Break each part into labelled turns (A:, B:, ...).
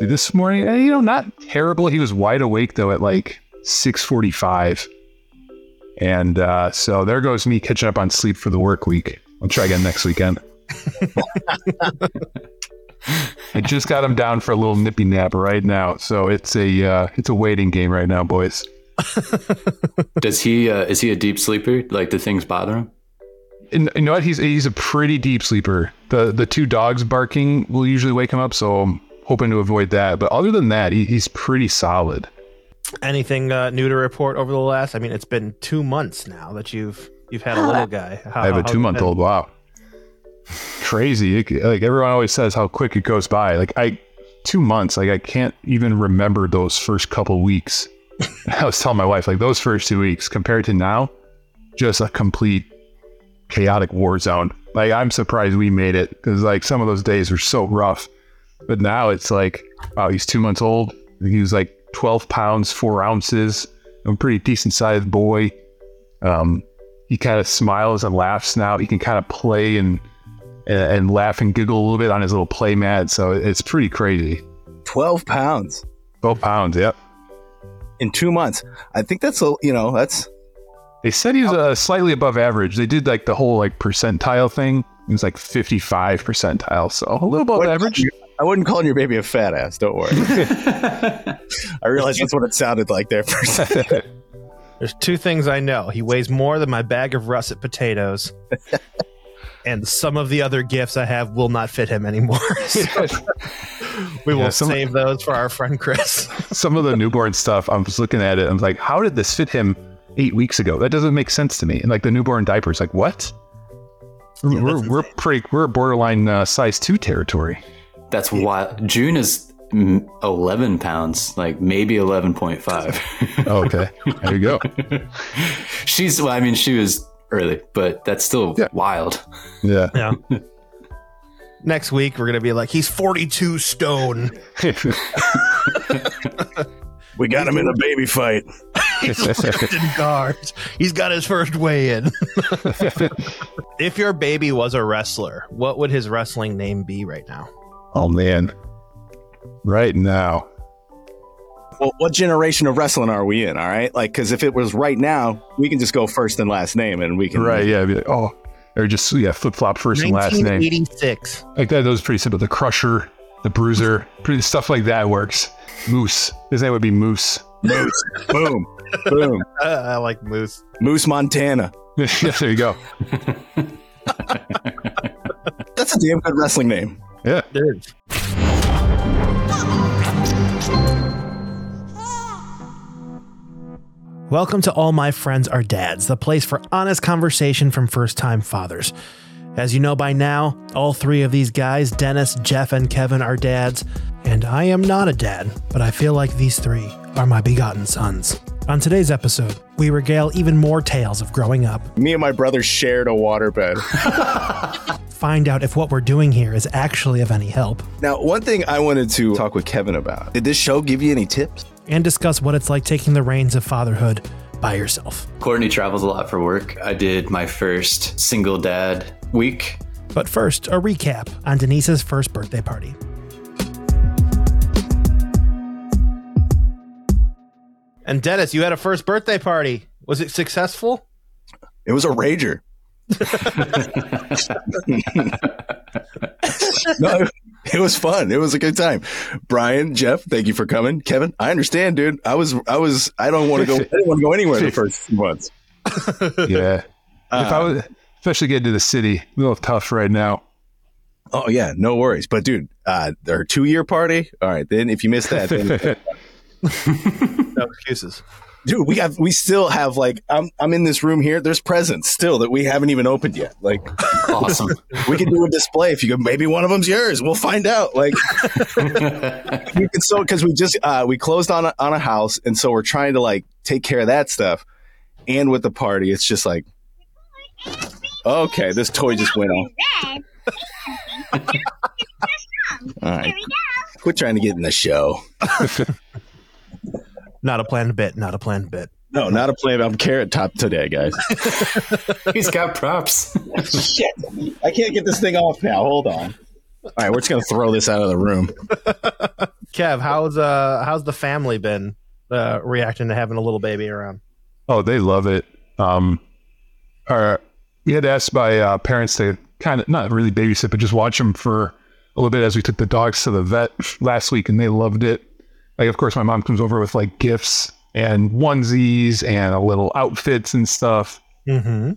A: This morning, eh, you know, not terrible. He was wide awake though at like 6:45, and uh, so there goes me catching up on sleep for the work week. I'll try again next weekend. I just got him down for a little nippy nap right now, so it's a uh, it's a waiting game right now, boys.
B: Does he? Uh, is he a deep sleeper? Like the things bother him?
A: And you know what? He's he's a pretty deep sleeper. The the two dogs barking will usually wake him up, so hoping to avoid that. But other than that, he, he's pretty solid.
C: Anything uh, new to report over the last? I mean, it's been two months now that you've you've had a little guy. How,
A: I have a two month old. Wow, crazy! It- like everyone always says, how quick it goes by. Like I, two months. Like I can't even remember those first couple weeks. I was telling my wife, like those first two weeks compared to now, just a complete chaotic war zone. Like I'm surprised we made it because like some of those days were so rough. But now it's like, wow, he's two months old. He was like 12 pounds, four ounces, a pretty decent sized boy. Um, he kind of smiles and laughs now. He can kind of play and, and and laugh and giggle a little bit on his little play mat. So it's pretty crazy.
D: 12 pounds
A: 12 pounds, yep.
D: in two months. I think that's, a you know, that's,
A: They said he was uh, slightly above average. They did like the whole like percentile thing. He was like 55 percentile, so a little above average.
D: I wouldn't call your baby a fat ass. Don't worry. I realize that's what it sounded like there for a second.
C: There's two things I know. He weighs more than my bag of russet potatoes. and some of the other gifts I have will not fit him anymore. So we will
A: Yeah, some-
C: save those for our friend Chris.
A: Some of the newborn stuff, I'm just looking at it. I'm like, how did this fit him eight weeks ago? That doesn't make sense to me. And like the newborn diapers, like what?
C: Yeah,
A: we're
C: that's
A: we're pretty we're borderline uh, size two territory.
B: That's wild. June is mm, 11 pounds, like maybe 11.5.
A: Oh, okay, there you go.
B: She's, well, I mean, she was early, but that's still
A: Yeah.
B: wild.
A: Yeah.
C: Yeah. Next week we're gonna be like, he's 42 stone.
D: We got him in a baby fight.
C: he's in guards. He's got his first weigh in. if your baby was a wrestler, what would his wrestling name be right now?
A: Oh man, right now.
D: Well, what generation of wrestling are we in? All right. Like, because if it was right now, we can just go first and last name and we can.
A: Right, yeah, like, oh, or just yeah, flip flop first and last name.
C: 1986.
A: Like that, those pretty simple. The Crusher, the Bruiser, pretty stuff like that works. Moose, his name would be Moose.
D: Moose. Boom. Boom.
C: I like Moose.
D: Moose, Montana.
A: yeah, there you go.
D: That's a damn good wrestling name.
A: Yeah,
C: Dude. Welcome to All My Friends Are Dads, the place for honest conversation from first time fathers. As you know by now, all three of these guys, Dennis, Jeff, and Kevin, are dads, and I am not a dad, but I feel like these three are my begotten sons. On today's episode, we regale even more tales of growing up,
D: Me and my brother shared a waterbed.
C: find out if what we're doing here is actually of any help,
D: now, one thing I wanted to talk with Kevin about did this show give you any tips?
C: and discuss what it's like taking the reins of fatherhood by yourself.
B: Courtney travels a lot for work. I did my first single dad week.
C: But first, a recap on Denise's first birthday party. And Dennis, you had a first birthday party. Was it successful?
D: It was a rager. no, it was fun. It was a good time. Brian, Jeff, thank you for coming. Kevin, I understand, dude. I was, I was, I don't want to go. I didn't want to go anywhere the first few months.
A: yeah. if I was, especially getting to the city, a little tough right now.
D: Oh yeah, no worries. But dude, uh, their two year party. All right, then if you missed that, then,
C: No excuses.
D: dude, we have, we still have like, I'm, I'm in this room here. There's presents still that we haven't even opened yet. Like,
B: Awesome.
D: we can do a display if you go. Maybe one of them's yours. We'll find out. Like, we can so because we just uh, we closed on a, on a house, and so we're trying to like take care of that stuff. And with the party, it's just like, okay, this toy just went off. All right, quit trying to get in the show.
C: Not a planned bit. Not a planned bit.
D: No, not a plan. I'm carrot top today, guys.
B: He's got props.
D: Shit, I can't get this thing off now. Hold on. All right, we're just gonna throw this out of the room.
C: Kev, how's uh how's the family been uh reacting to having a little baby around?
A: Oh, they love it. Um, our, we had asked my uh, parents to kind of not really babysit, but just watch them for a little bit as we took the dogs to the vet last week, and they loved it. Like, of course, my mom comes over with like gifts and onesies and a little outfits and stuff.
C: Mm-hmm.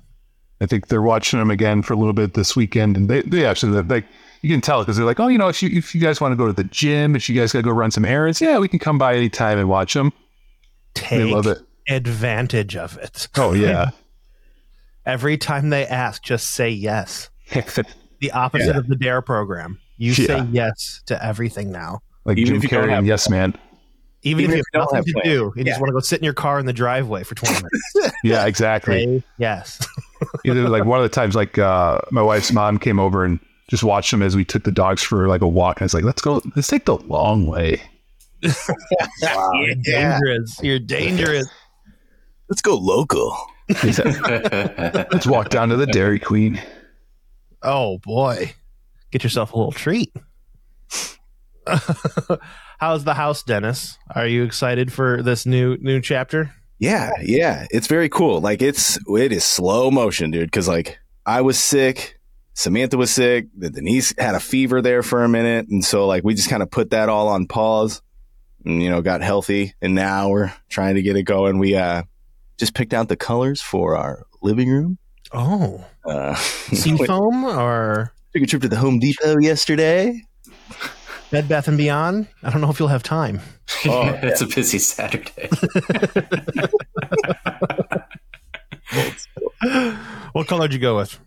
A: I think they're watching them again for a little bit this weekend, and they they actually like you can tell because they're like, oh, you know, if you if you guys want to go to the gym, if you guys got to go run some errands, yeah, we can come by anytime and watch them.
C: Take
A: They love it.
C: advantage of it.
A: Oh yeah,
C: Every time they ask, just say yes. The opposite of the Dare program. You say yes to everything now.
A: like
D: Even
A: Jim
D: if you don't
A: Carrey
D: have
A: Yes Man.
C: Even,
D: Even
C: if you
D: if
C: have
D: you don't
C: nothing
D: have
C: to
D: plans.
C: do, you just want to go sit in your car in the driveway for 20 minutes.
A: Yeah, exactly.
C: say yes.
A: Either like one of the times, like uh, my wife's mom came over and just watched them as we took the dogs for like a walk. And I was like, let's go, let's take the long way.
C: You're dangerous. You're dangerous.
D: Let's go local.
A: Let's walk down to the Dairy Queen.
C: Oh boy. Get yourself a little treat. How's the house, Dennis? Are you excited for this new new chapter?
D: Yeah, yeah, it's very cool. Like it's it is slow motion, dude. Because like I was sick, Samantha was sick, Denise had a fever there for a minute, and so like we just kind of put that all on pause, and you know got healthy, and now we're trying to get it going. We uh just picked out the colors for our living room.
C: Oh.
D: Uh,
C: Seafoam or
D: took a trip to the Home Depot yesterday.
C: Bed Bath and Beyond? I don't know if you'll have time.
D: Oh,
B: it's a busy Saturday.
C: what color did you go with?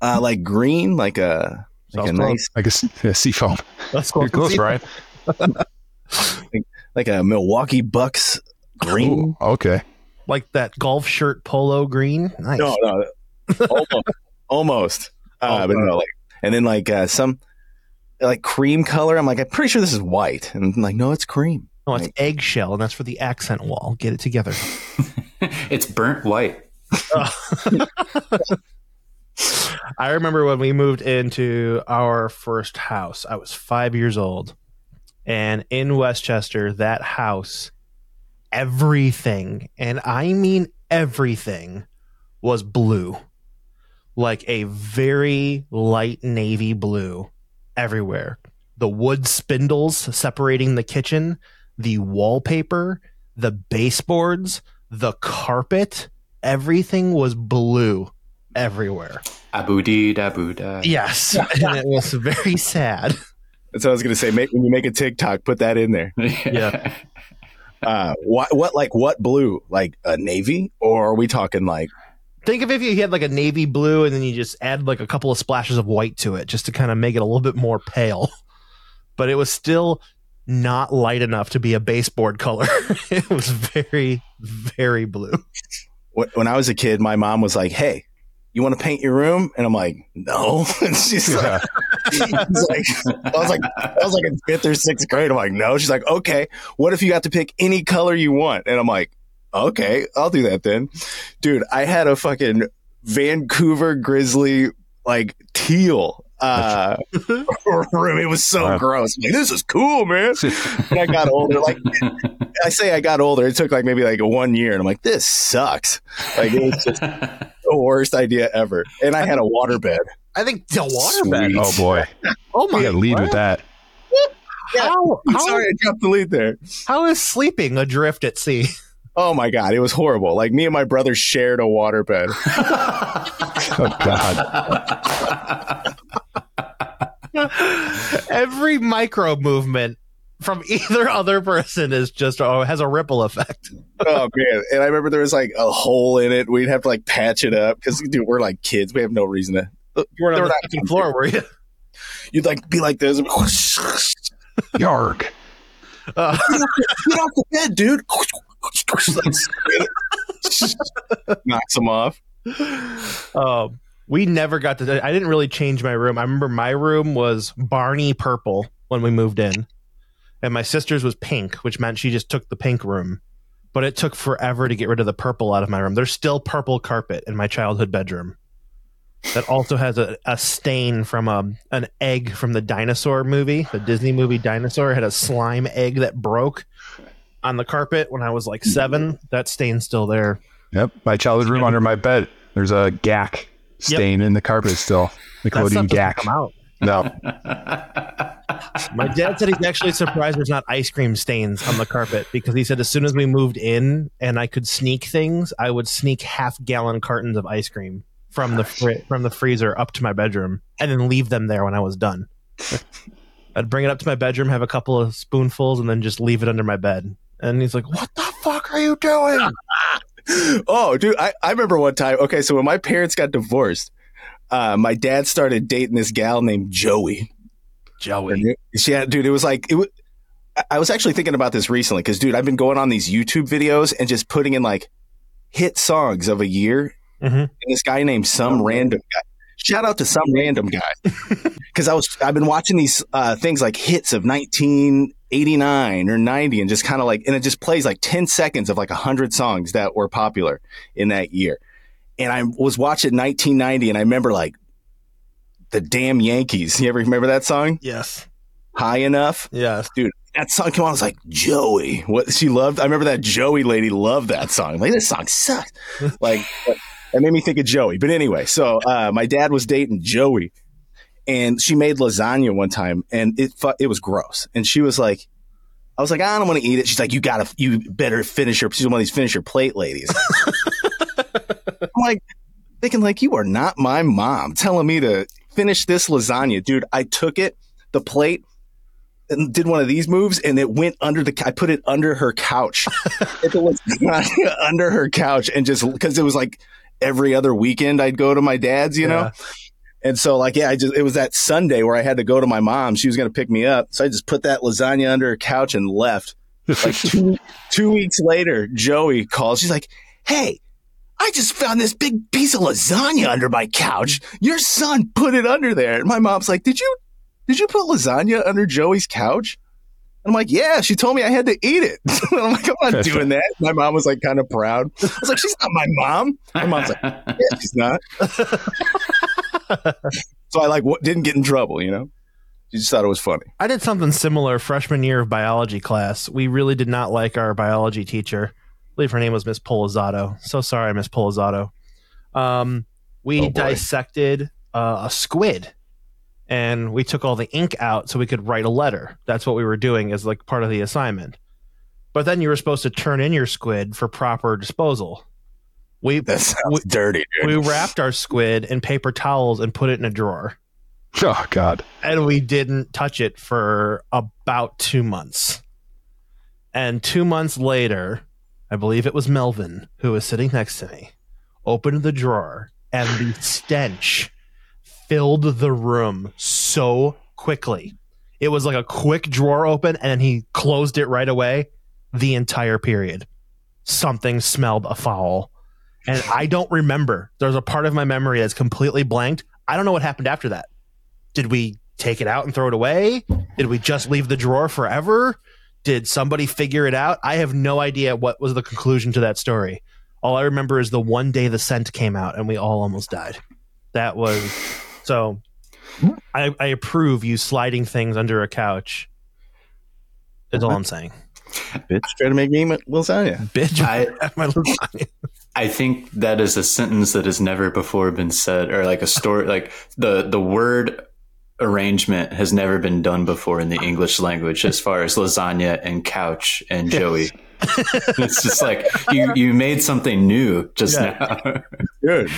D: Uh, like green, like a like
C: Sounds
D: a nice,
A: Like a, s- a sea foam.
C: Let's go
A: close, Brian.
D: like a Milwaukee Bucks green.
A: Ooh, okay.
C: Like that golf shirt polo green. Nice.
D: No, no, almost, almost. Uh, but no, like, and then like uh, some like cream color. I'm like, I'm pretty sure this is white, and I'm like, no, it's cream.
C: No, it's eggshell, and that's for the accent wall. Get it together.
B: it's burnt white.
C: I remember when we moved into our first house. I was five years old, and in Westchester, that house, everything, and I mean everything, was blue, like a very light navy blue, everywhere. The wood spindles separating the kitchen, the wallpaper, the baseboards, the carpet, everything was blue everywhere.
B: Abu dee dabu da.
C: Yes, and it was very sad.
D: That's what I was gonna say. Make, when you make a TikTok, put that in there.
C: Yeah.
D: Uh, what, what, like, what blue? Like a navy, or are we talking like?
C: Think of if you had like a navy blue and then you just add like a couple of splashes of white to it just to kind of make it a little bit more pale. But it was still not light enough to be a baseboard color. it was very, very blue.
D: When I was a kid, my mom was like, "Hey, you want to paint your room?" And I'm like, "No." And she's like, she's like, I was like, I was like in fifth or sixth grade. I'm like, "No." She's like, "Okay, what if you got to pick any color you want?" And I'm like, "Okay, I'll do that then." Dude, I had a fucking Vancouver Grizzly like teal uh room. It was so
A: Wow.
D: gross. Like, this is cool, man. And I got older. Like I say I got older. It took like maybe like one year, and I'm like, this sucks. Like it was just the worst idea ever. And I had a waterbed.
C: I think the waterbed.
D: Sweet.
A: Oh boy.
C: Oh my
A: We got lead
C: what?
A: with that.
C: How, how,
D: Sorry, I dropped the lead there.
C: how is sleeping adrift at sea?
D: Oh my god, it was horrible. Like me and my brother shared a waterbed.
A: Oh God.
C: Every micro movement from either other person is just oh, has a ripple effect.
D: oh man! And I remember there was like a hole in it. We'd have to like patch it up because dude, we're like kids. We have no reason to.
C: You weren't
D: They
C: on
D: were
C: the
D: not
C: second floor, were you?
D: You'd like be like this.
A: Yarg.
C: Uh,
D: Get off the bed, dude. Knocks him off.
C: um, we never got to. I didn't really change my room. I remember my room was Barney purple when we moved in, and my sister's was pink, which meant she just took the pink room. But it took forever to get rid of the purple out of my room. There's still purple carpet in my childhood bedroom. that also has a, a stain from a, an egg from the dinosaur movie, the Disney movie Dinosaur. Had a slime egg that broke on the carpet when I was like mm-hmm. seven. That stain's still there.
A: Yep. My childhood room under my bed. There's a Gak stain in the carpet still. Nickelodeon Gak.
C: come out.
A: No.
C: My dad said he's actually surprised there's not ice cream stains on the carpet because he said as soon as we moved in and I could sneak things, I would sneak half gallon cartons of ice cream from the fri- from the freezer up to my bedroom and then leave them there when I was done. I'd bring it up to my bedroom, have a couple of spoonfuls, and then just leave it under my bed. And he's like, "What the fuck are you doing?"
D: oh, dude, I, I remember one time. Okay, so when my parents got divorced, uh, my dad started dating this gal named Joey.
C: Joey.
D: Yeah, dude, it was like it. Was, I was actually thinking about this recently because, dude, I've been going on these YouTube videos and just putting in like hit songs of a year.
C: Mhm.
D: And this guy named some random guy. Shout out to some random guy because I was I've been watching these uh, things like hits of 1989 or 90 and just kind of like and it just plays like 10 seconds of like 100 songs that were popular in that year. And I was watching 1990 and I remember like the damn Yankees. You ever remember that song?
C: Yes.
D: High enough?
C: Yes.
D: Dude that song came on. I was like, Joey. What she loved. I remember that Joey lady loved that song. Like this song sucks. like that made me think of Joey. But anyway, so uh, my dad was dating Joey, and she made lasagna one time, and it fu- it was gross. And she was like, I was like, I don't want to eat it. She's like, you gotta, you better finish your. She's one of these finish your plate ladies. I'm like, thinking like you are not my mom, telling me to finish this lasagna, dude. I took it, the plate and did one of these moves and it went under the I put it under her couch. it was under her couch and just because it was like every other weekend I'd go to my dad's, you know? And so like yeah, I just it was that Sunday where I had to go to my mom. She was gonna pick me up. So I just put that lasagna under her couch and left. Like two two weeks later, Joey calls. She's like, Hey, I just found this big piece of lasagna under my couch. Your son put it under there. And my mom's like, Did you did you put lasagna under Joey's couch? I'm like, yeah, she told me I had to eat it. I'm like, I'm not doing that. My mom was like kind of proud. I was like, she's not my mom. My mom's like, yeah, she's not. so I like w- didn't get in trouble, you know? She just thought it was funny.
C: I did something similar freshman year of biology class. We really did not like our biology teacher. I believe her name was Miss Polizato. So sorry, Miss Polizato. Um, we
D: Oh,
C: dissected uh, a squid and we took all the ink out so we could write a letter. That's what we were doing as like part of the assignment. But then you were supposed to turn in your squid for proper disposal. We
D: That sounds
C: we,
D: dirty, dude.
C: we wrapped our squid in paper towels and put it in a drawer
A: Oh God.
C: and we didn't touch it for about two months. And two months later, I believe it was Melvin who was sitting next to me, opened the drawer, and the stench filled the room so quickly. It was like a quick drawer open, and then he closed it right away. The entire period, something smelled afoul, and I don't remember. There's a part of my memory that's completely blanked. I don't know what happened after that did we take it out and throw it away? Did we just leave the drawer forever? Did somebody figure it out? I have no idea what was the conclusion to that story. All I remember is the one day the scent came out and we all almost died. That was so. I, I approve you sliding things under a couch. Is all I'm saying.
D: Bitch, trying to make me lasagna.
C: Bitch,
B: I-
C: my lasagna.
B: I think that is a sentence that has never before been said, or like a story, like the the word arrangement has never been done before in the English language, as far as lasagna and couch and Joey. it's just like you you made something new just now.
D: Dude.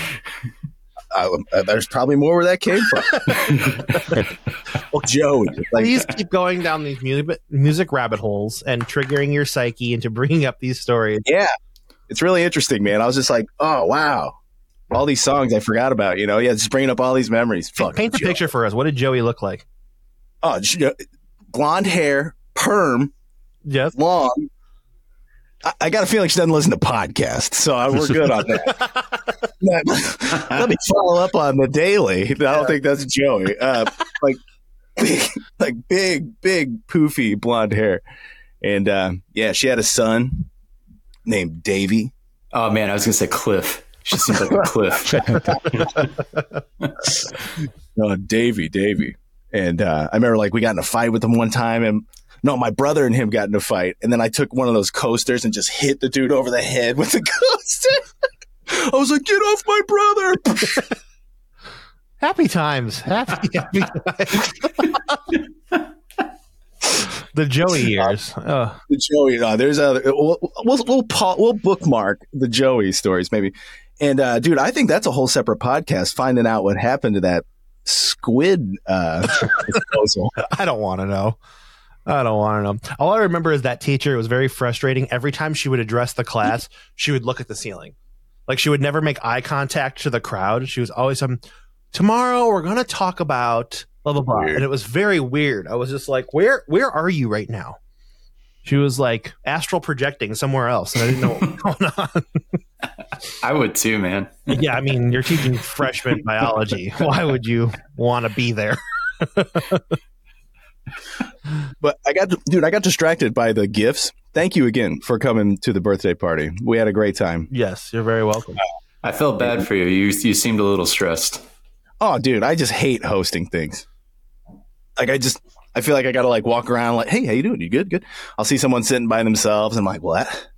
D: I, uh, there's probably more where that came from. well, Joey. Like,
C: Please keep going down these music music rabbit holes and triggering your psyche into bringing up these stories.
D: yeah, it's really interesting, man. I was just like, oh, wow. All these songs I forgot about, you know? Yeah, just bringing up all these memories. Fuck,
C: Paint the
D: Joey.
C: picture for us. What did Joey look like?
D: Oh, blonde hair, perm,
C: Yes.
D: long. I, I got a feeling she doesn't listen to podcasts, so we're good on that. Let- Let me follow up on the daily. I don't think that's Joey. Uh, like, big, like big, big, poofy blonde hair, and uh, yeah, she had a son named Davy.
B: Oh man, I was gonna say Cliff. She seems like a cliff.
D: uh, Davy, Davy. And uh, I remember like we got in a fight with him one time, and no, my brother and him got in a fight, and then I took one of those coasters and just hit the dude over the head with the coaster. I was like, "Get off my brother!"
C: Happy times. Happy, happy times. the Joey years. Oh.
D: the Joey. Uh, there's a we'll we'll we'll, pa- we'll bookmark the Joey stories maybe. And uh, dude, I think that's a whole separate podcast. Finding out what happened to that squid uh, disposal.
C: I don't want to know. I don't want to know. All I remember is that teacher It was very frustrating. Every time she would address the class, she would look at the ceiling. Like she would never make eye contact to the crowd. She was always um tomorrow we're gonna talk about blah blah blah.
D: Weird.
C: And it was very weird. I was just like, Where where are you right now? She was like astral projecting somewhere else, and I didn't know what was going on.
B: I would too, man.
C: yeah, I mean, you're teaching freshman biology. Why would you want to be there?
D: But I got dude, I got distracted by the gifts. Thank you again for coming to the birthday party. We had a great time.
C: Yes, you're very welcome.
B: I felt bad for you. You you seemed a little stressed.
D: Oh, dude, I just hate hosting things. Like I just I feel like I gotta like walk around like, hey, how you doing? You good? Good. I'll see someone sitting by themselves. I'm like, well, that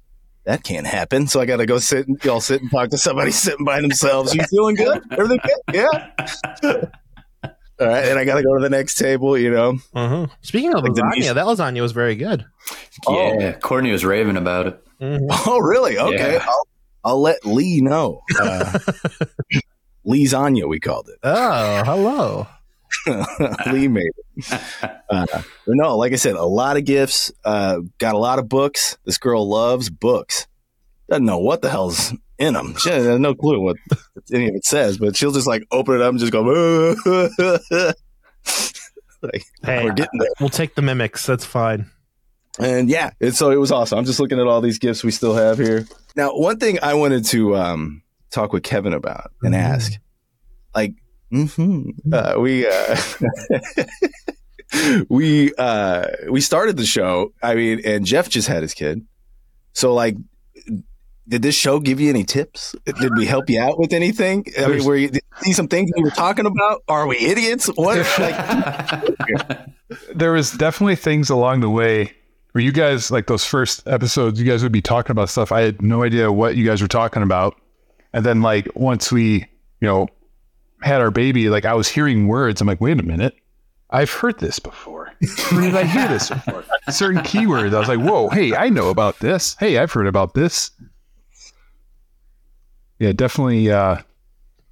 D: that can't happen. So I gotta go sit and y'all sit and talk to somebody sitting by themselves. You feeling good? Everything good? Yeah. All right, and I gotta go to the next table. You know,
C: Uh-huh. Speaking of
D: Like the
C: lasagna,
D: niche-
C: that lasagna was very good.
D: Oh.
B: Yeah, Courtney was raving about it.
C: Mhm.
D: Oh, really? Okay.
B: Yeah.
D: I'll, I'll let Lee know. Uh, Lee's Anya, we called it.
C: Oh, hello.
D: Lee made it. Uh, no, like I said, a lot of gifts. Uh, got a lot of books. This girl loves books. Doesn't know what the hell's in them. She has no clue what any of it says, but she'll just like open it up and just go. like,
C: Hey,
D: we're getting there.
C: we'll take the mimics. That's fine.
D: And yeah, it's, so it was awesome. I'm just looking at all these gifts we still have here. Now, one thing I wanted to um, talk with Kevin about and
C: Mhm.
D: ask, like, mhm, uh, we uh, we uh, we started the show. I mean, and Jeff just had his kid. So, like, did this show give you any tips? Did we help you out with anything? I mean, were you did you see some things we were talking about? Are we idiots? What? Like,
A: there was definitely things along the way where you guys like those first episodes you guys would be talking about stuff i had no idea what you guys were talking about and then like once we you know had our baby like i was hearing words i'm like wait a minute i've heard this before where did i hear this before certain keywords i was like whoa hey i know about this hey i've heard about this yeah definitely uh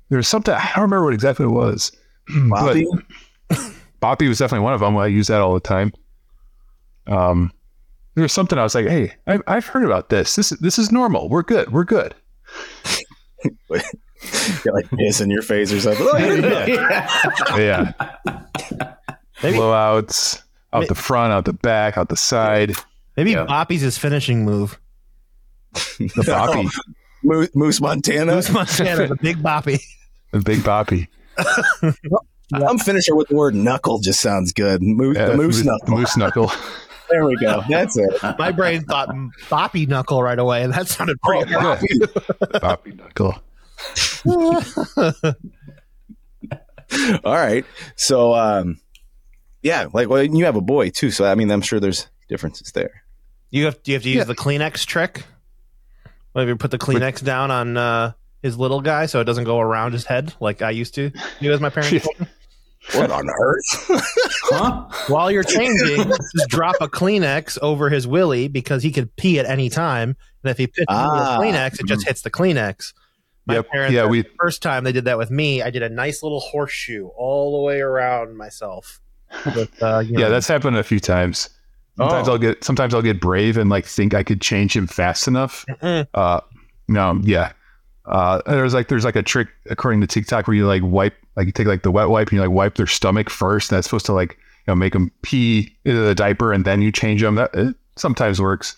A: there's something i don't remember what exactly it was
D: Bobby?
A: Boppy was definitely one of them. I use that all the time. Um, there was something I was like, "Hey, I've, I've heard about this. This this is normal. We're good. We're good."
D: Get like piss in your face or something. Oh, yeah.
A: Yeah,
C: Maybe,
A: blowouts out the front, out the back, out the side.
C: maybe
B: Yeah.
C: Boppy's his finishing move.
A: The Boppy,
D: Moose, Moose Montana.
C: Moose Montana? the big Boppy.
A: the big Boppy.
D: I'm finisher with the word knuckle. Just sounds good. Moose,
A: Yeah,
D: the moose
A: the
D: knuckle.
A: moose knuckle.
D: There we go. That's it.
C: My brain thought Boppy Knuckle right away, and that sounded pretty good.
A: Boppy knuckle.
D: All right. So, um, yeah, like well, you have a boy too. So I mean, I'm sure there's differences there.
C: You have do you have to use
A: Yeah.
C: the Kleenex trick? Maybe put the Kleenex down on uh, his little guy so it doesn't go around his head like I used to do as my parents. told.
D: What on earth?
B: Huh?
C: While you're changing, just drop a Kleenex over his willy because he could pee at any time, and if he pisses
D: Ah.
C: into the Kleenex, it just hits the Kleenex. My
A: Yep.
C: parents,
A: Yeah,
C: the
A: we
C: first time they did that with me, I did a nice little horseshoe all the way around myself. With, uh, you
A: yeah,
C: know,
A: that's happened a few times. Sometimes
D: Oh.
A: I'll get sometimes I'll get brave and like think I could change him fast enough.
C: Mm-mm.
A: Uh, no, yeah. Uh, there's like there's like a trick according to TikTok where you like wipe like you take like the wet wipe and you like wipe their stomach first. And That's supposed to like you know make them pee into the diaper and then you change them. That it sometimes works.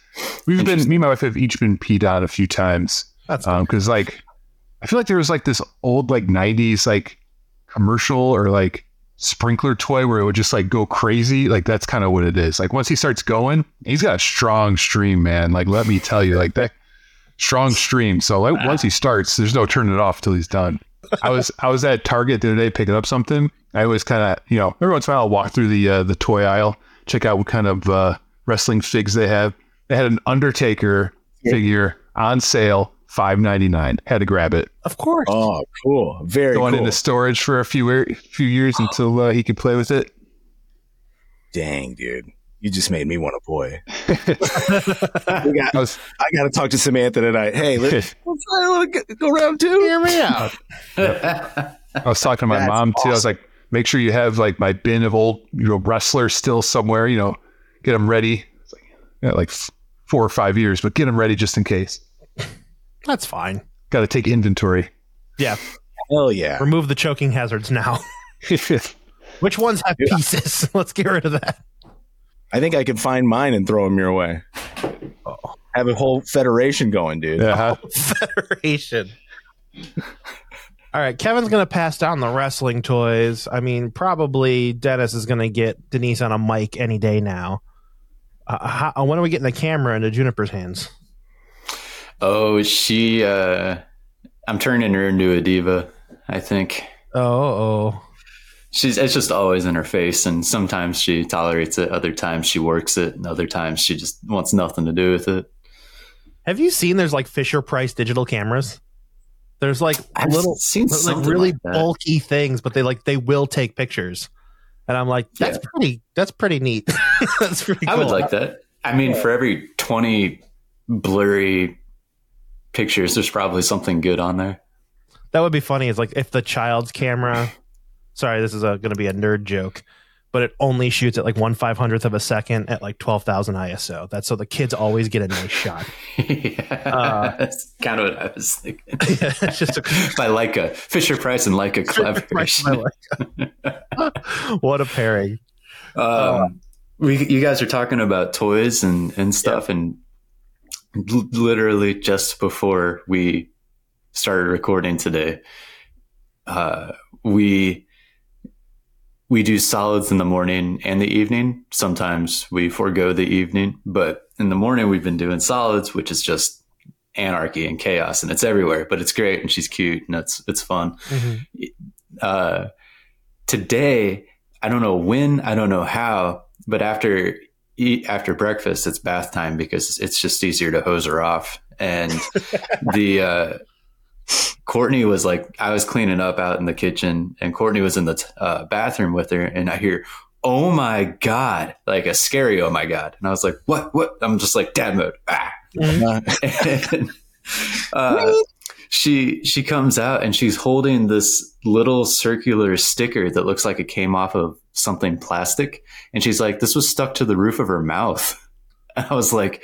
A: We've been me and my wife have each been peed on a few times
C: that's
A: because like I feel like there was like this old like '90s like commercial or like sprinkler toy where it would just like go crazy. Like that's kind of what it is. Like once he starts going, he's got a strong stream, man. Like let me tell you, like that strong stream. So like once he starts, there's no turning it off till he's done. I was I was at Target the other day picking up something. I always kind of you know every once in a while I'll walk through the uh, the toy aisle, check out what kind of uh, wrestling figs they have. They had an Undertaker figure on sale, five ninety nine. Had to grab it.
C: Of course.
D: Oh, cool. Very
A: Going
D: cool.
A: into storage for a few year- few years until uh, he could play with it.
D: Dang, dude. You just made me want a boy. got,
A: I was
D: I got to talk to Samantha tonight. Hey, let's, let's try a go round two.
C: Hear me out.
A: I was talking to my
D: That's
A: mom too. I was like, make sure you have like my bin of old you know wrestlers still somewhere. You know, get them ready. It's like, yeah, like four or five years, but get them ready just in case.
C: That's fine.
A: Got to take inventory.
C: Yeah.
D: Hell yeah.
C: Remove the choking hazards now. Which ones have
D: Yeah.
C: pieces? Let's get rid of that.
D: I think I can find mine and throw them your way. Have a whole federation going, dude.
A: yeah, huh?
C: Federation. All right, Kevin's going to pass down the wrestling toys. I mean, probably Dennis is going to get Denise on a mic any day now. Uh, how, when are we getting the camera into Juniper's hands?
B: Oh, she. uh I'm turning her into a diva. I think
C: Oh, oh.
B: she's. It's just always in her face, and sometimes she tolerates it. Other times she works it, and other times she just wants nothing to do with it.
C: Have you seen there's like Fisher Price digital cameras? There's like
B: I've
C: little,
B: seen
C: like really
B: like
C: bulky things, but they like they will take pictures. And I'm like, that's
B: Yeah.
C: pretty. That's pretty neat. that's pretty.
B: I would like that. I mean, for every 20 blurry pictures, there's probably something good on there.
C: That would be funny. Is like if the child's camera. Sorry, this is going to be a nerd joke, but it only shoots at like one five hundredth of a second at like twelve thousand ISO. That's so the kids always get a nice shot.
B: yeah,
C: Uh,
B: that's kind of what I was thinking.
C: it's just a
B: By Leica, Fisher Price and Leica collaboration.
C: what a pairing.
B: Um, we, you guys are talking about toys and, and stuff, and l- literally just before we started recording today, uh, we we do solids in the morning and the evening. Sometimes we forego the evening, but in the morning we've been doing solids, which is just anarchy and chaos, and it's everywhere. But it's great, and she's cute, and it's it's fun uh, today, I don't know when, I don't know how, but after eat after breakfast, it's bath time because it's just easier to hose her off. And the uh, Courtney was like, I was cleaning up out in the kitchen, and Courtney was in the t- uh, bathroom with her, and I hear. Oh my god! Like a scary oh my god, and I was like, "What? What?" I'm just like dad mode. Ah, and, uh, she she comes out and she's holding this little circular sticker that looks like it came off of something plastic and she's like this was stuck to the roof of her mouth and i was like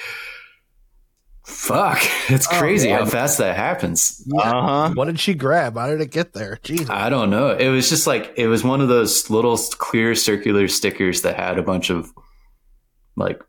B: fuck it's
C: Oh,
B: crazy
D: yeah.
B: how fast that happens
D: Uh huh.
C: What did she grab? How did it get there? Jesus.
B: i don't know it was just like it was one of those little clear circular stickers that had a bunch of like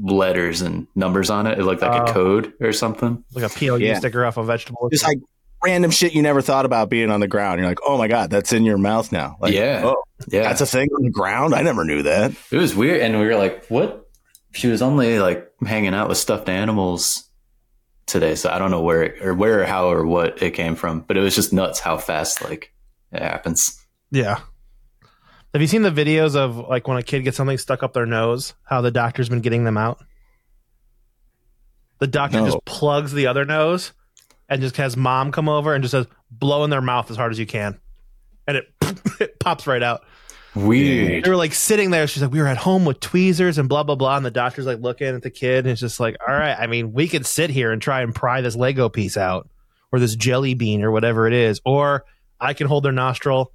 B: letters and numbers on it it looked like
C: Oh.
B: a code or something
C: like a PLU
D: Yeah.
C: sticker off a vegetable.
D: Just like random shit you never thought about being on the ground. You're like, oh my god, that's in your mouth now. Like,
B: Yeah.
D: Oh,
B: yeah
D: that's a thing on the ground. I never knew that.
B: It was weird, and we were like, "What?" She was only like hanging out with stuffed animals today, so I don't know where it, or where or how or what it came from, but it was just nuts how fast like it happens.
C: Yeah. Have you seen the videos of like when a kid gets something stuck up their nose, how the doctor's been getting them out? The doctor
D: No.
C: just plugs the other nose and just has mom come over and just says, blow in their mouth as hard as you can. And it, it pops right out.
B: Weird.
C: They were like sitting there. She's like, we were at home with tweezers and blah, blah, blah. And the doctor's like looking at the kid and it's just like, all right, I mean, we could sit here and try and pry this Lego piece out or this jelly bean or whatever it is. Or I can hold their nostril,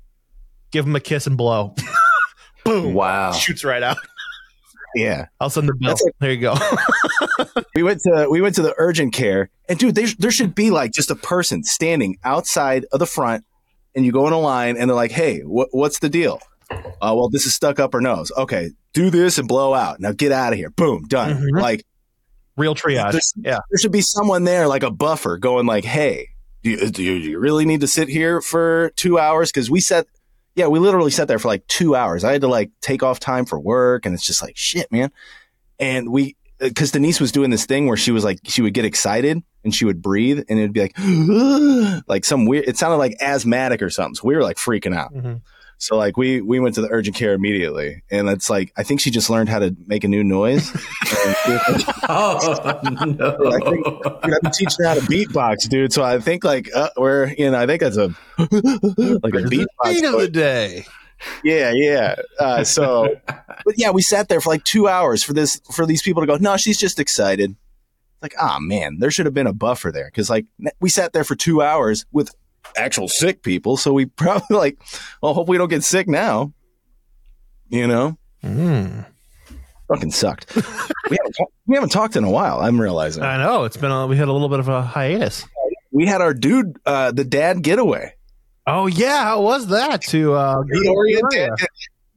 C: give him a kiss and blow. Boom.
B: Wow.
C: Shoots right out.
D: Yeah.
C: I'll send the bill.
D: Like-
C: there you go.
D: We went to we went to the urgent care, and dude, there, there should be like just a person standing outside of the front, and you go in a line, and they're like, "Hey, what, what's the deal?" Uh, well, this is stuck up her nose. Okay, do this and blow out. Now get out of here. Boom, done.
C: Mhm.
D: Like
C: Real triage. Yeah.
D: there should be someone there, like a buffer, going like, "Hey, do you, do you, really need to sit here for two hours?" Because we sat, yeah, we literally sat there for like two hours. I had to like take off time for work, and it's just like shit, man. And we because Denise was doing this thing where she was like she would get excited and she would breathe and it'd be like like some weird. It sounded like asthmatic or something. So we were like freaking out.
C: Mhm.
D: So like we we went to the urgent care immediately, and it's like I think she just learned how to make a new noise. And she was like,
B: Oh no!
D: I think- dude, I've been teaching her how to beatbox, dude. So I think like uh, we're you know I think that's a like a beatbox.
C: Beat of the day.
D: yeah, yeah. Uh, so, but yeah, we sat there for like two hours for this for these people to go. No, she's just excited. Like, ah, man, there should have been a buffer there because like we sat there for two hours with actual sick people. So we probably like, well, hope we don't get sick now. You know,
C: Mm.
D: fucking sucked. we haven't we haven't talked in a while. I'm realizing
C: I know it's been. A, we had a little bit of a hiatus.
D: we had our dude, uh, the dad getaway.
C: Oh yeah, how was that? To uh, go to
D: Peoria,
C: Peoria?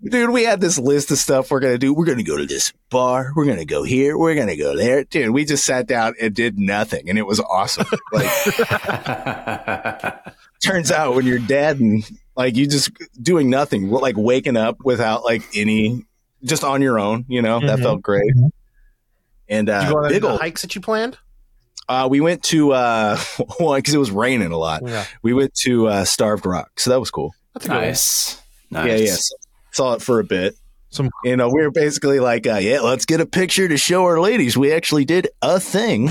D: Dude, we had this list of stuff we're gonna do. We're gonna go to this bar. We're gonna go here. We're gonna go there. Dude, we just sat down and did nothing, and it was awesome. Like, turns out when you're dead and like you just doing nothing, like waking up without like any, just on your own. You know, that
C: Mhm.
D: felt great. And
C: Did you
D: uh,
C: go
D: big old,
C: hikes that you planned?
D: uh, we went to uh, one because it was raining a lot.
C: Yeah,
D: We went to uh, Starved Rock, so that was cool.
C: that's a good one.
B: nice, nice.
D: Yeah, yeah. So- saw it for a bit.
C: Some-
D: you know, we were basically like, uh, yeah, let's get a picture to show our ladies we actually did a thing.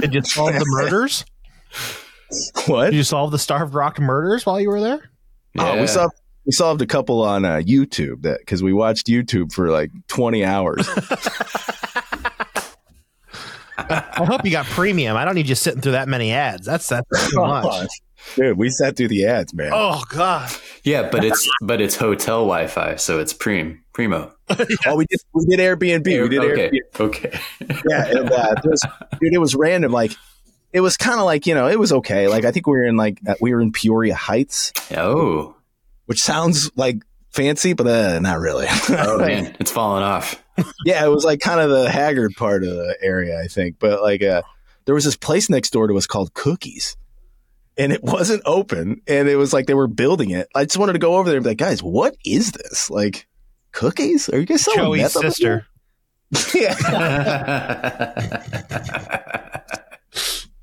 C: Did you solve the murders?
D: What?
C: Did you solve the Starved Rock murders while you were there?
D: Oh, we saw we solved a couple on uh, YouTube that because we watched YouTube for like twenty hours.
C: I hope you got premium. I don't need you sitting through that many ads. That's that's too much.
D: Dude, we sat through the ads, man.
C: Oh god.
B: Yeah, but it's but it's hotel Wi-Fi, so it's preem primo.
D: Oh, we did we did Airbnb. We did
B: okay,
D: Airbnb.
B: okay.
D: Yeah, and, uh, it was, dude, it was random. Like it was kind of like you know, it was okay. Like I think we were in like uh, we were in Peoria Heights,
B: Oh,
D: which sounds like fancy, but uh, not really.
B: oh man, it's falling off.
D: yeah, it was like kind of the haggard part of the area, I think. But like, uh, there was this place next door to us called Cookies, and it wasn't open, and it was like they were building it. I just wanted to go over there and be like, guys, what is this? Like, cookies? Are you guys selling
C: Joey's
D: meth
C: sister.
D: yeah,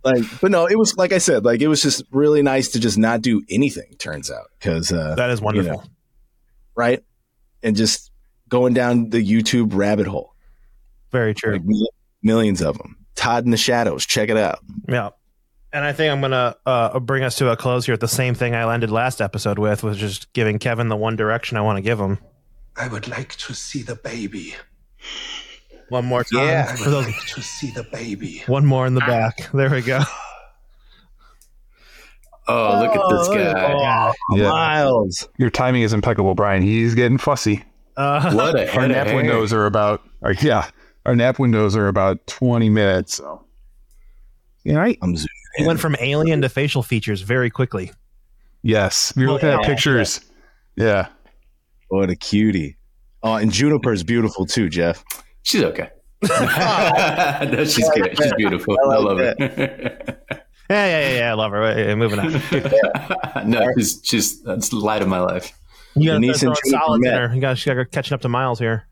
D: like, but no, it was like I said, like it was just really nice to just not do anything. Turns out, because uh,
C: That is wonderful.
D: know. right, and just going down the YouTube rabbit hole.
C: Very true.
D: Like millions of them. Todd in the Shadows. Check it out.
C: Yeah. And I think I'm going to uh, bring us to a close here at the same thing I ended last episode with, was just giving Kevin the one direction I want to give him.
E: I would like to see the baby.
C: One more time.
D: Yeah.
C: For those,
E: like to see the baby.
C: one more in the back. There we go.
B: oh, look at this guy!
A: Yeah.
D: Miles.
A: Your timing is impeccable, Brian. He's getting fussy.
C: Uh,
B: What a
A: Our nap
B: hair.
A: windows are about, or, yeah, our nap windows are about 20 minutes. So, yeah, right.
D: I'm zooming.
C: he went from alien to facial features very quickly.
A: Yes. We were looking at
C: Yeah.
A: pictures. Yeah.
D: What a cutie. Oh, and Juniper's beautiful too, Jeff.
B: She's okay. no, she's good. She's beautiful. I,
D: I like
B: love her.
C: Yeah, yeah, yeah, yeah. I love her. Wait, moving on.
B: no, she's she's that's the light of my life.
C: You got
D: Denise
C: to
D: and
C: throw
D: Juniper
C: solids in
D: met.
C: her. You got to catching up to Miles here.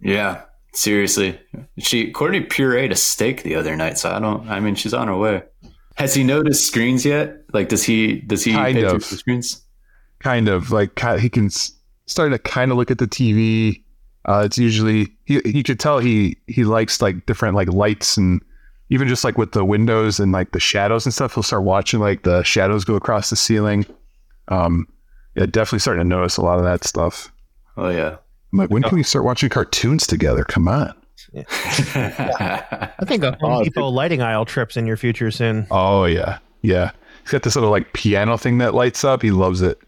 B: Yeah, seriously. She Courtney pureed a steak the other night, so I don't. I mean, she's on her way. Has he noticed screens yet? Like, does he does he
A: Kind
B: pay
A: of.
B: attention screens?
A: Kind of like he can s- start to kind of look at the TV. Uh, it's usually he you could tell he he likes like different like lights and even just like with the windows and like the shadows and stuff. He'll start watching like the shadows go across the ceiling. Um, yeah, definitely starting to notice a lot of that stuff.
B: Oh yeah.
A: I'm like, when can we start watching cartoons together? Come on.
C: I think a Home
D: Oh,
C: Depot lighting aisle trips in your future soon.
A: Oh yeah, yeah. He's got this little like piano thing that lights up. He loves it.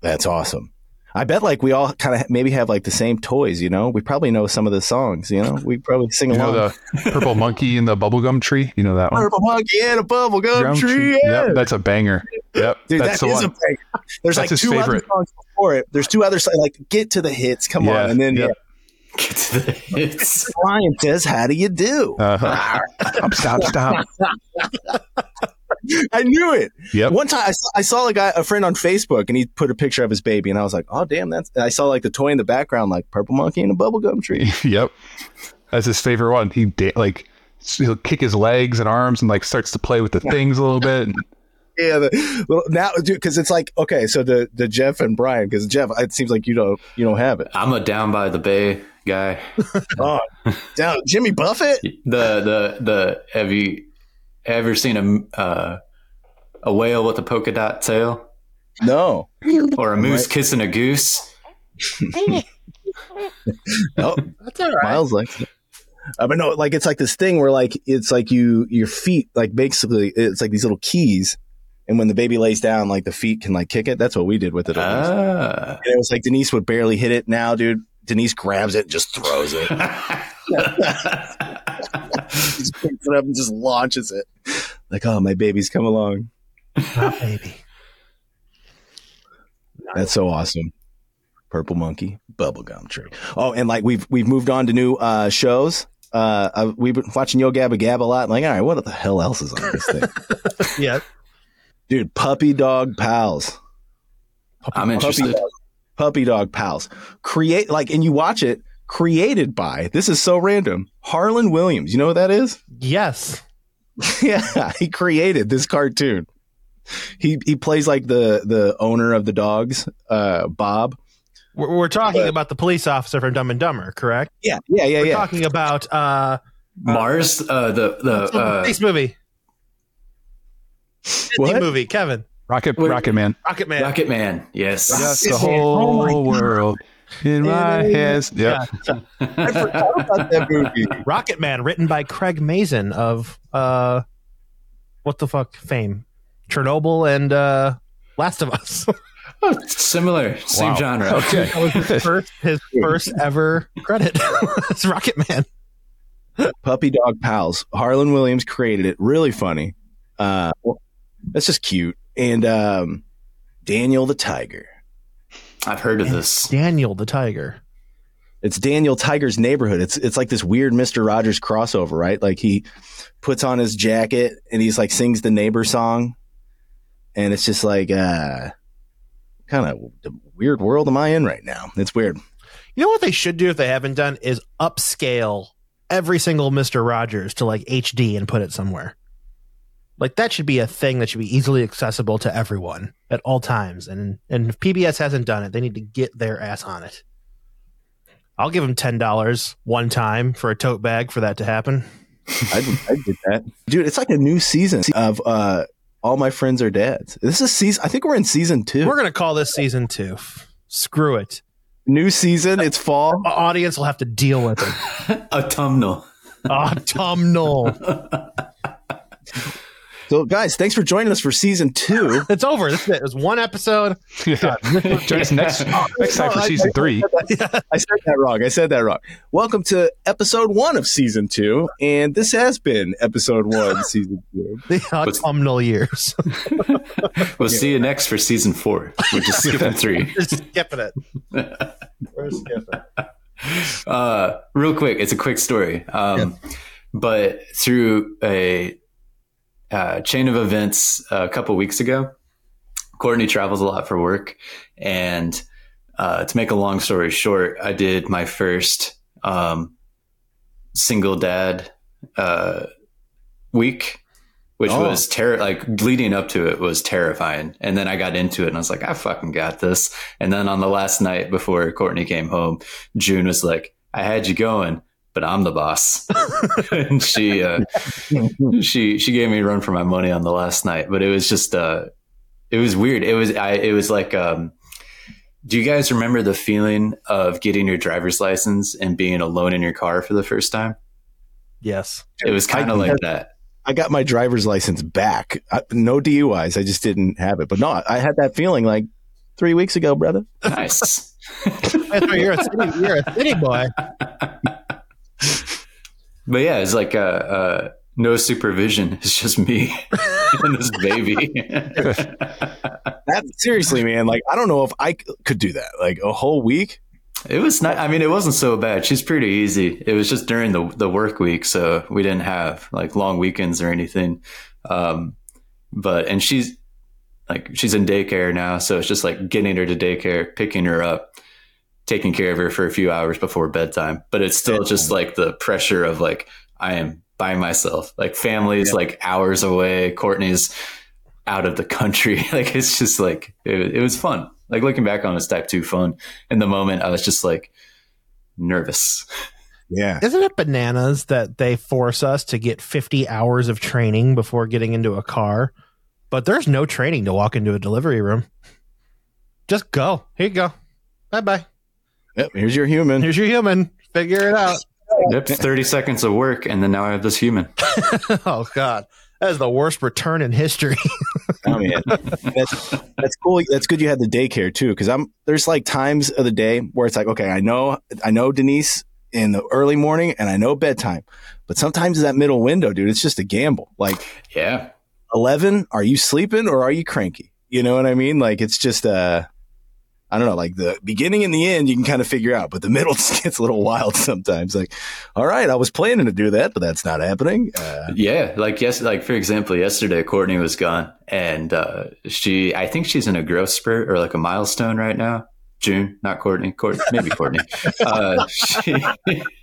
D: That's awesome. I bet like we all kind of maybe have like the same toys, you know? We probably know some of the songs, you know? We probably sing
A: You know
D: along.
A: the purple monkey and the bubblegum tree. You know that one.
D: Purple monkey and a bubble gum
A: Gum
D: tree. Yeah.
A: Yep, that's a banger. Yep,
D: Dude,
A: that's
D: that
A: the
D: is
A: one.
D: a banger. There's
A: That's
D: like two
A: favorite.
D: other songs before it. There's two other songs. Like, get to the hits. Come
A: Yeah,
D: on. And then
A: yep.
D: yeah,
B: Get to the hits.
D: Lion says, How do you do?
A: Uh-huh. stop, stop, stop.
D: I knew it.
A: Yep.
D: One time I saw, I saw a guy, a friend on Facebook, and he put a picture of his baby, and I was like, "Oh, damn!" That's. And I saw like the toy in the background, like purple monkey and a bubblegum tree.
A: yep. That's his favorite one. He da- like he'll kick his legs and arms and like starts to play with the things a little bit. And,
D: yeah, the, well, now, dude, because it's like okay, so the the Jeff and Brian, because Jeff, it seems like you don't you don't have it.
B: I'm a down by the bay guy.
D: Oh, down Jimmy Buffett.
B: The the the have you ever seen a uh, a whale with a polka dot tail
D: No,
B: or a moose kissing a goose?
D: no,
C: That's all right.
D: Miles likes it. Uh, but no, like it's like this thing where like it's like you your feet like basically it's like these little keys, and when the baby lays down, like the feet can like kick it. That's what we did with it.
B: Ah.
D: And it was like Denise would barely hit it. Now, dude, Denise grabs it and just throws it. just picks it up and just launches it. Like, oh, my baby's come along.
C: Not baby.
D: That's so awesome. Purple monkey, bubblegum tree. Oh, and like we've we've moved on to new uh, shows. Uh, we've been watching Yo Gabba Gab a lot. like, all right, what the hell else is on this thing,
C: Yeah.
D: dude? Puppy dog pals.
B: I'm
D: Puppy
B: interested.
D: dog, puppy dog pals. Create like, and you watch it. Created by this is so random. Harland Williams. You know what that is?
C: Yes.
D: yeah, he created this cartoon. He he plays like the the owner of the dogs, uh, Bob.
C: We're, we're talking
D: But-
C: about the police officer from Dumb and Dumber, correct?
D: Yeah, yeah, yeah,
C: We're
D: yeah.
C: talking about uh,
B: Mars, uh, the the uh,
C: space movie. Disney
D: What?
C: movie, Kevin.
A: Rocket
B: Wait.
A: Rocket Man.
C: Rocket Man.
B: Rocket Man. Yes.
A: Yes, the
D: Rocket Man. Oh
A: whole world in my hands. Yep.
D: I forgot about that movie.
C: Rocket Man, written by Craig Mazin of uh, what the fuck fame, Chernobyl and uh, Last of Us.
B: Oh, similar, same
A: Wow.
B: genre.
A: Okay.
C: that was his first, his first ever credit. it's Rocket Man.
D: Puppy Dog Pals. Harland Williams created it. Really funny. Uh, that's just cute. And um, Daniel the Tiger.
B: I've heard of this.
C: Daniel the Tiger.
D: It's Daniel Tiger's neighborhood. It's it's like this weird Mister Rogers crossover, right? Like he puts on his jacket and he's like sings the neighbor song, and it's just like uh, kind of the weird world am I in right now? It's weird.
C: You know what they should do if they haven't done is upscale every single Mister Rogers to like HD and put it somewhere. Like that should be a thing that should be easily accessible to everyone at all times. And and if PBS hasn't done it, they need to get their ass on it. I'll give them ten dollars one time for a tote bag for that to happen.
D: I I did that, dude. It's like a new season of uh, all my friends are dads. This is season. I think we're in season two.
C: We're gonna call this season two. Screw it.
D: new season. It's fall.
C: Our audience will have to deal with it.
B: Autumnal.
C: Autumnal.
D: So, guys, thanks for joining us for season two.
C: It's over. This is it. It was one episode.
A: Yeah. Join us next next time for season three.
D: I said that wrong. I said that wrong. Welcome to episode one of season two, and this has been episode one, season two.
C: The autumnal years.
B: We'll see you next for season four. We're just skipping three.
C: Just skipping it. We're skipping.
B: Uh, real quick, it's a quick story. Um, But through a uh, chain of events a couple weeks ago, Courtney travels a lot for work. And uh, to make a long story short, I did my first um, single dad uh, week. Which
D: Oh.
B: was terror, like leading up to it was terrifying. And then I got into it and I was like, I fucking got this. And then on the last night before Courtney came home, June was like, I had you going, but I'm the boss. and she, uh, she, she gave me a run for my money on the last night, but it was just, uh, it was weird. It was, I, it was like, um, do you guys remember the feeling of getting your driver's license and being alone in your car for the first time?
C: Yes.
B: It was kind of like that.
D: I got my driver's license back. I, no DUIs. I just didn't have it. But no, I had that feeling like three weeks ago, brother.
B: Nice.
C: You're a city, you're a city boy.
B: But yeah, it's like, uh, uh, no supervision. It's just me and this baby.
D: That seriously, man. Like, I don't know if I could do that. Like a whole week.
B: It was not. I mean, it wasn't so bad. She's pretty easy. It was just during the the work week, so we didn't have like long weekends or anything. Um, but and she's like she's in daycare now, so it's just like getting her to daycare, picking her up, taking care of her for a few hours before bedtime. But it's still just like the pressure of like I am by myself. Like family's
D: Yeah.
B: like hours away. Courtney's out of the country. like it's just like it, it was fun. Like looking back on it's type two fun. In the moment, I was just like nervous.
D: Yeah.
C: Isn't it bananas that they force us to get 50 hours of training before getting into a car? But there's no training to walk into a delivery room. Just go. Here you go. Bye bye.
D: Yep. Here's your human.
C: Here's your human. Figure it out.
B: Yep, thirty seconds of work, and then now I have this human.
C: oh, God. That is the worst return in history.
D: Oh man, that's that's cool. That's good. You had the daycare too, because I'm there's like times of the day where it's like, okay, I know I know Denise in the early morning, and I know bedtime, but sometimes that middle window, dude, it's just a gamble. Like
B: Yeah,
D: eleven, are you sleeping or are you cranky? You know what I mean? Like it's just uh I don't know, like the beginning and the end you can kind of figure out, but the middle just gets a little wild sometimes. Like, all right, I was planning to do that, but that's not happening. Uh,
B: yeah. Like yes, like for example, yesterday Courtney was gone, and uh, she, I think she's in a growth spurt or like a milestone right now. June, not Courtney. Court, maybe Courtney. Uh, she,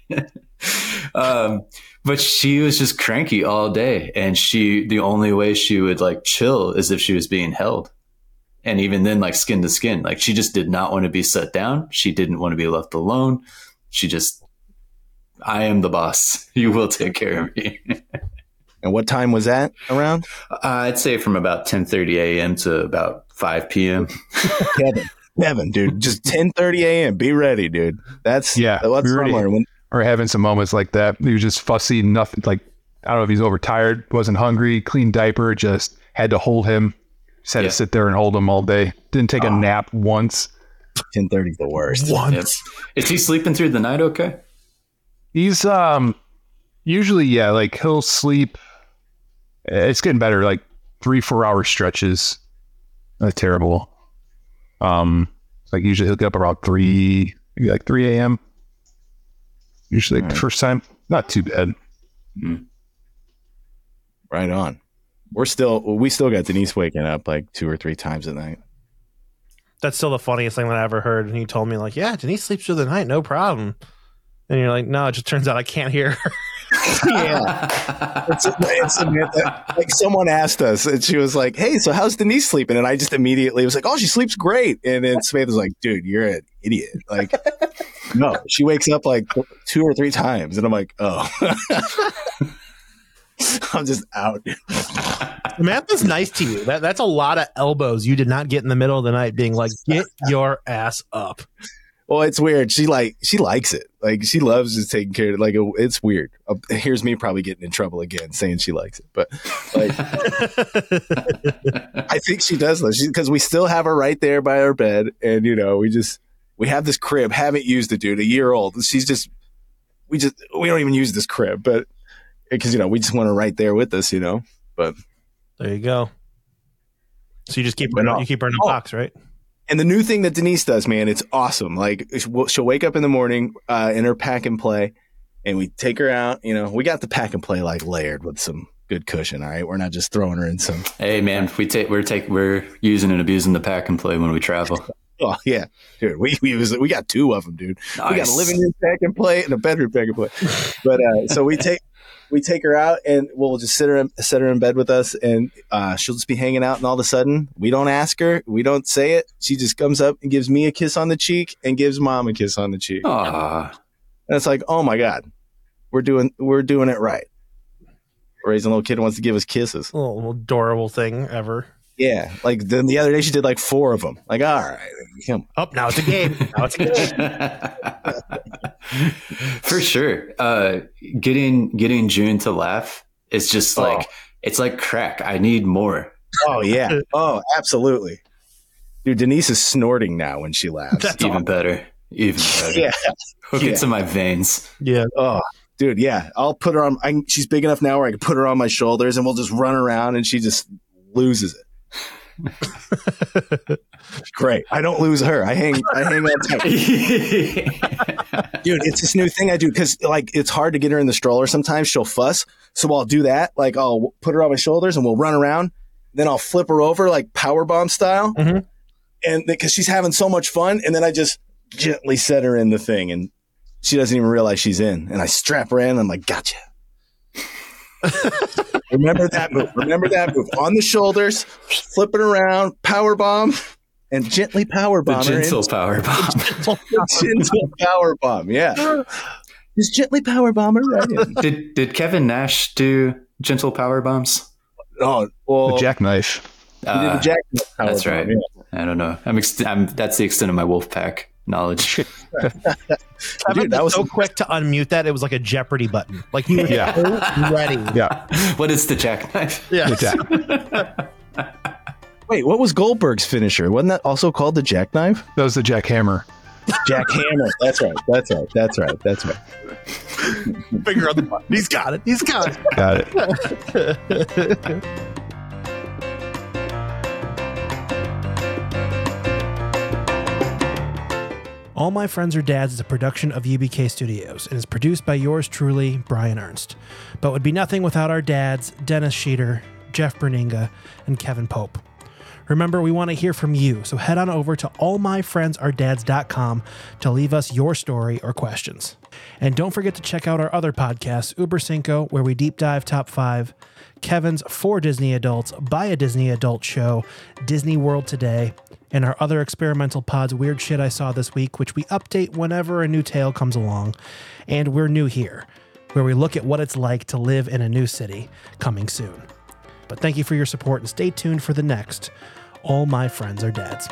B: um, but she was just cranky all day, and she the only way she would like chill is if she was being held. And even then, like skin to skin, like she just did not want to be set down. She didn't want to be left alone. She just, I am the boss. You will take care of me.
D: and what time was that around?
B: Uh, I'd say from about 10:30 a.m. to about 5 p.m.
D: Kevin. Kevin, dude, just 10:30 a.m. Be ready, dude. That's
A: Yeah,
D: That's what
A: be
D: I'm
A: ready.
D: When,
A: or having some moments like that. He was just fussy, nothing like I don't know if he's overtired, wasn't hungry, clean diaper, just had to hold him. Just had
B: Yeah.
A: to sit there and hold him all day. Didn't take a nap once.
D: 10:30 is the worst.
B: Yep. Is he sleeping through the night? Okay.
A: He's um usually yeah, like he'll sleep. It's getting better, like three four hour stretches. Not terrible. Um, like usually he'll get up around three, maybe like three a.m. Usually like the first time, not too bad.
D: Right on. We're still we still got Denise waking up like two or three times a night.
C: That's still the funniest thing that I ever heard. And he told me, like, yeah, Denise sleeps through the night, no problem. And you're like, no, it just turns out I can't hear her.
D: yeah. It's, it's like someone asked us and she was like, Hey, so how's Denise sleeping? And I just immediately was like, Oh, she sleeps great. And then Samantha was like, Dude, you're an idiot. Like, no, she wakes up like two or three times. And I'm like, Oh, I'm just out.
C: Samantha's nice to you. That, that's a lot of elbows you did not get in the middle of the night being like, get your ass up.
D: Well, it's weird. She like she likes it. Like she loves just taking care of it. Like it's weird. Uh, here's me probably getting in trouble again saying she likes it, but like I think she does though. Because we still have her right there by our bed, and you know we just we have this crib. Haven't used it, dude. A year old. She's just we just we don't even use this crib, but because you know we just want her right there with us, you know. But
C: There you go. So you just keep
D: But
C: her, you keep her in a
D: Oh.
C: box, right?
D: And the new thing that Denise does, man, it's awesome. Like she'll she'll wake up in the morning uh, in her pack and play, and we take her out. You know, we got the pack and play like layered with some good cushion. All right, we're not just throwing her in some.
B: hey man, we take we're take we're using and abusing the pack and play when we travel.
D: Oh yeah, dude, we we use we got two of them, dude. We got a living room pack and play and a bedroom pack and play. But uh, so we take we take her out and we'll just sit her in, set her in bed with us, and uh, she'll just be hanging out. And all of a sudden, we don't ask her, we don't say it. She just comes up and gives me a kiss on the cheek and gives mom a kiss on the cheek.
B: Aw,
D: And it's like, oh my god, we're doing we're doing it right. Raising a little kid who wants to give us kisses.
C: Little, little adorable thing ever.
D: Yeah, like then the other day she did like four of them. Like, all right, come.
C: Oh, now it's a game. Now it's a game.
B: For sure. Uh, getting getting June to laugh is just
D: Oh.
B: like it's like crack. I need more.
D: Oh yeah, oh absolutely, dude. Denise is snorting now when she laughs.
C: That's
B: Even better. Even better.
D: yeah.
B: Hook
D: yeah.
B: it to my veins.
C: Yeah.
D: Oh, dude, yeah. I'll put her on. I, she's big enough now where I can put her on my shoulders, and we'll just run around, and she just loses it. Great. I don't lose her. I hang. I hang on tight. dude it's this new thing i do because like it's hard to get her in the stroller sometimes she'll fuss so i'll do that like i'll put her on my shoulders and we'll run around Then I'll flip her over like power bomb style,
C: Mhm.
D: and because she's having so much fun, and then I just gently set her in the thing, and she doesn't even realize she's in, and I strap her in. And I'm like, gotcha. Remember that move. Remember that move. On the shoulders, flip it around, power bomb, and gently power
B: The
D: bomb her in.
B: gentle power bomb.
D: gentle power bomb. Yeah. Just gently power bomb her right in.
B: did did Kevin Nash do gentle power bombs?
D: Oh, well,
A: The jackknife.
D: he did
B: Uh,
D: the jackknife power
B: that's
D: bomb,
B: right.
D: yeah.
B: I don't know. I'm, ex- I'm that's the extent of my Wolfpac knowledge.
D: Dude, that
C: was
D: was
C: so quick to unmute that it was like a Jeopardy button. Like he was
A: Yeah.
C: so ready.
A: Yeah.
B: what is the jackknife?
C: Yeah.
A: The jack-
D: Wait, what was Goldberg's finisher? Wasn't that also called the jackknife?
A: that was the jackhammer.
D: Jackhammer. That's right. That's right. That's right. That's right.
C: Finger on the button. He's got it. He's got it.
A: Got it.
C: All My Friends Are Dads is a production of UBK Studios and is produced by yours truly, Brian Ernst. But would be nothing without our dads, Dennis Sheeter, Jeff Berninga, and Kevin Pope. Remember, we want to hear from you, so head on over to allmyfriendsaredads.com to leave us your story or questions. And don't forget to check out our other podcasts, Uber Cinco, where we deep dive top five, Kevin's For Disney Adults, by a Disney Adult Show, Disney World Today, and our other experimental pods, Weird Shit I Saw This Week, which we update whenever a new tale comes along. And We're New Here, where we look at what it's like to live in a new city, coming soon. But thank you for your support and stay tuned for the next All My Friends Are Dads.